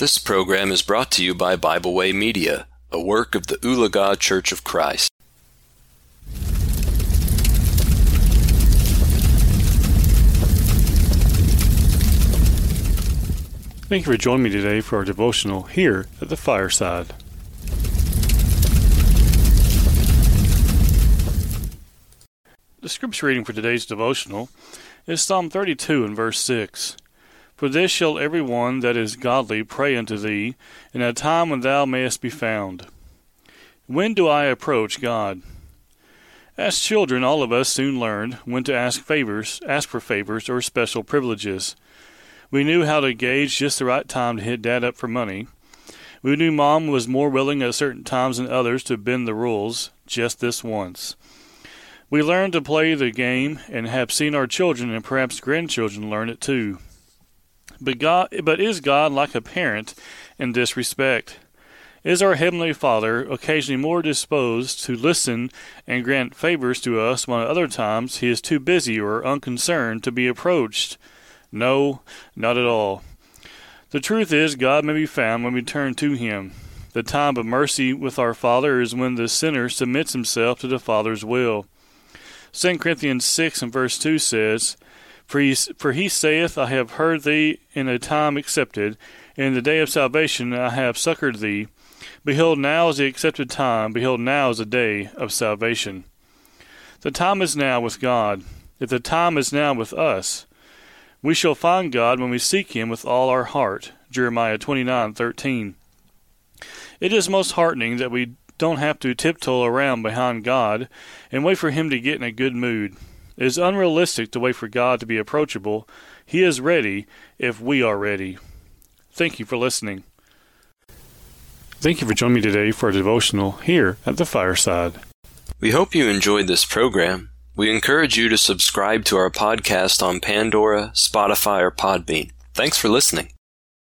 This program is brought to you by Bible Way Media, a work of the Ulaga Church of Christ. Thank you for joining me today for our devotional here at the fireside. The scripture reading for today's devotional is Psalm 32 and verse 6. For this shall every one that is godly pray unto thee in a time when thou mayest be found. When do I approach God? As children, all of us soon learned when to ask favors, ask for favors or special privileges. We knew how to gauge just the right time to hit dad up for money. We knew mom was more willing at certain times than others to bend the rules, just this once. We learned to play the game and have seen our children and perhaps grandchildren learn it too. But God but is God like a parent in this respect? Is our Heavenly Father occasionally more disposed to listen and grant favors to us when at other times he is too busy or unconcerned to be approached? No, not at all. The truth is, God may be found when we turn to Him. The time of mercy with our Father is when the sinner submits himself to the Father's will. 2 Corinthians 6 and verse 2 says, for he, for he saith, I have heard thee in a time accepted, in the day of salvation I have succored thee. Behold, now is the accepted time, behold, now is the day of salvation. The time is now with God. If the time is now with us, we shall find God when we seek him with all our heart. Jeremiah 29:13. It is most heartening that we don't have to tiptoe around behind God and wait for him to get in a good mood. It is unrealistic to wait for God to be approachable. He is ready if we are ready. Thank you for listening. Thank you for joining me today for a devotional here at the fireside. We hope you enjoyed this program. We encourage you to subscribe to our podcast on Pandora, Spotify, or Podbean. Thanks for listening.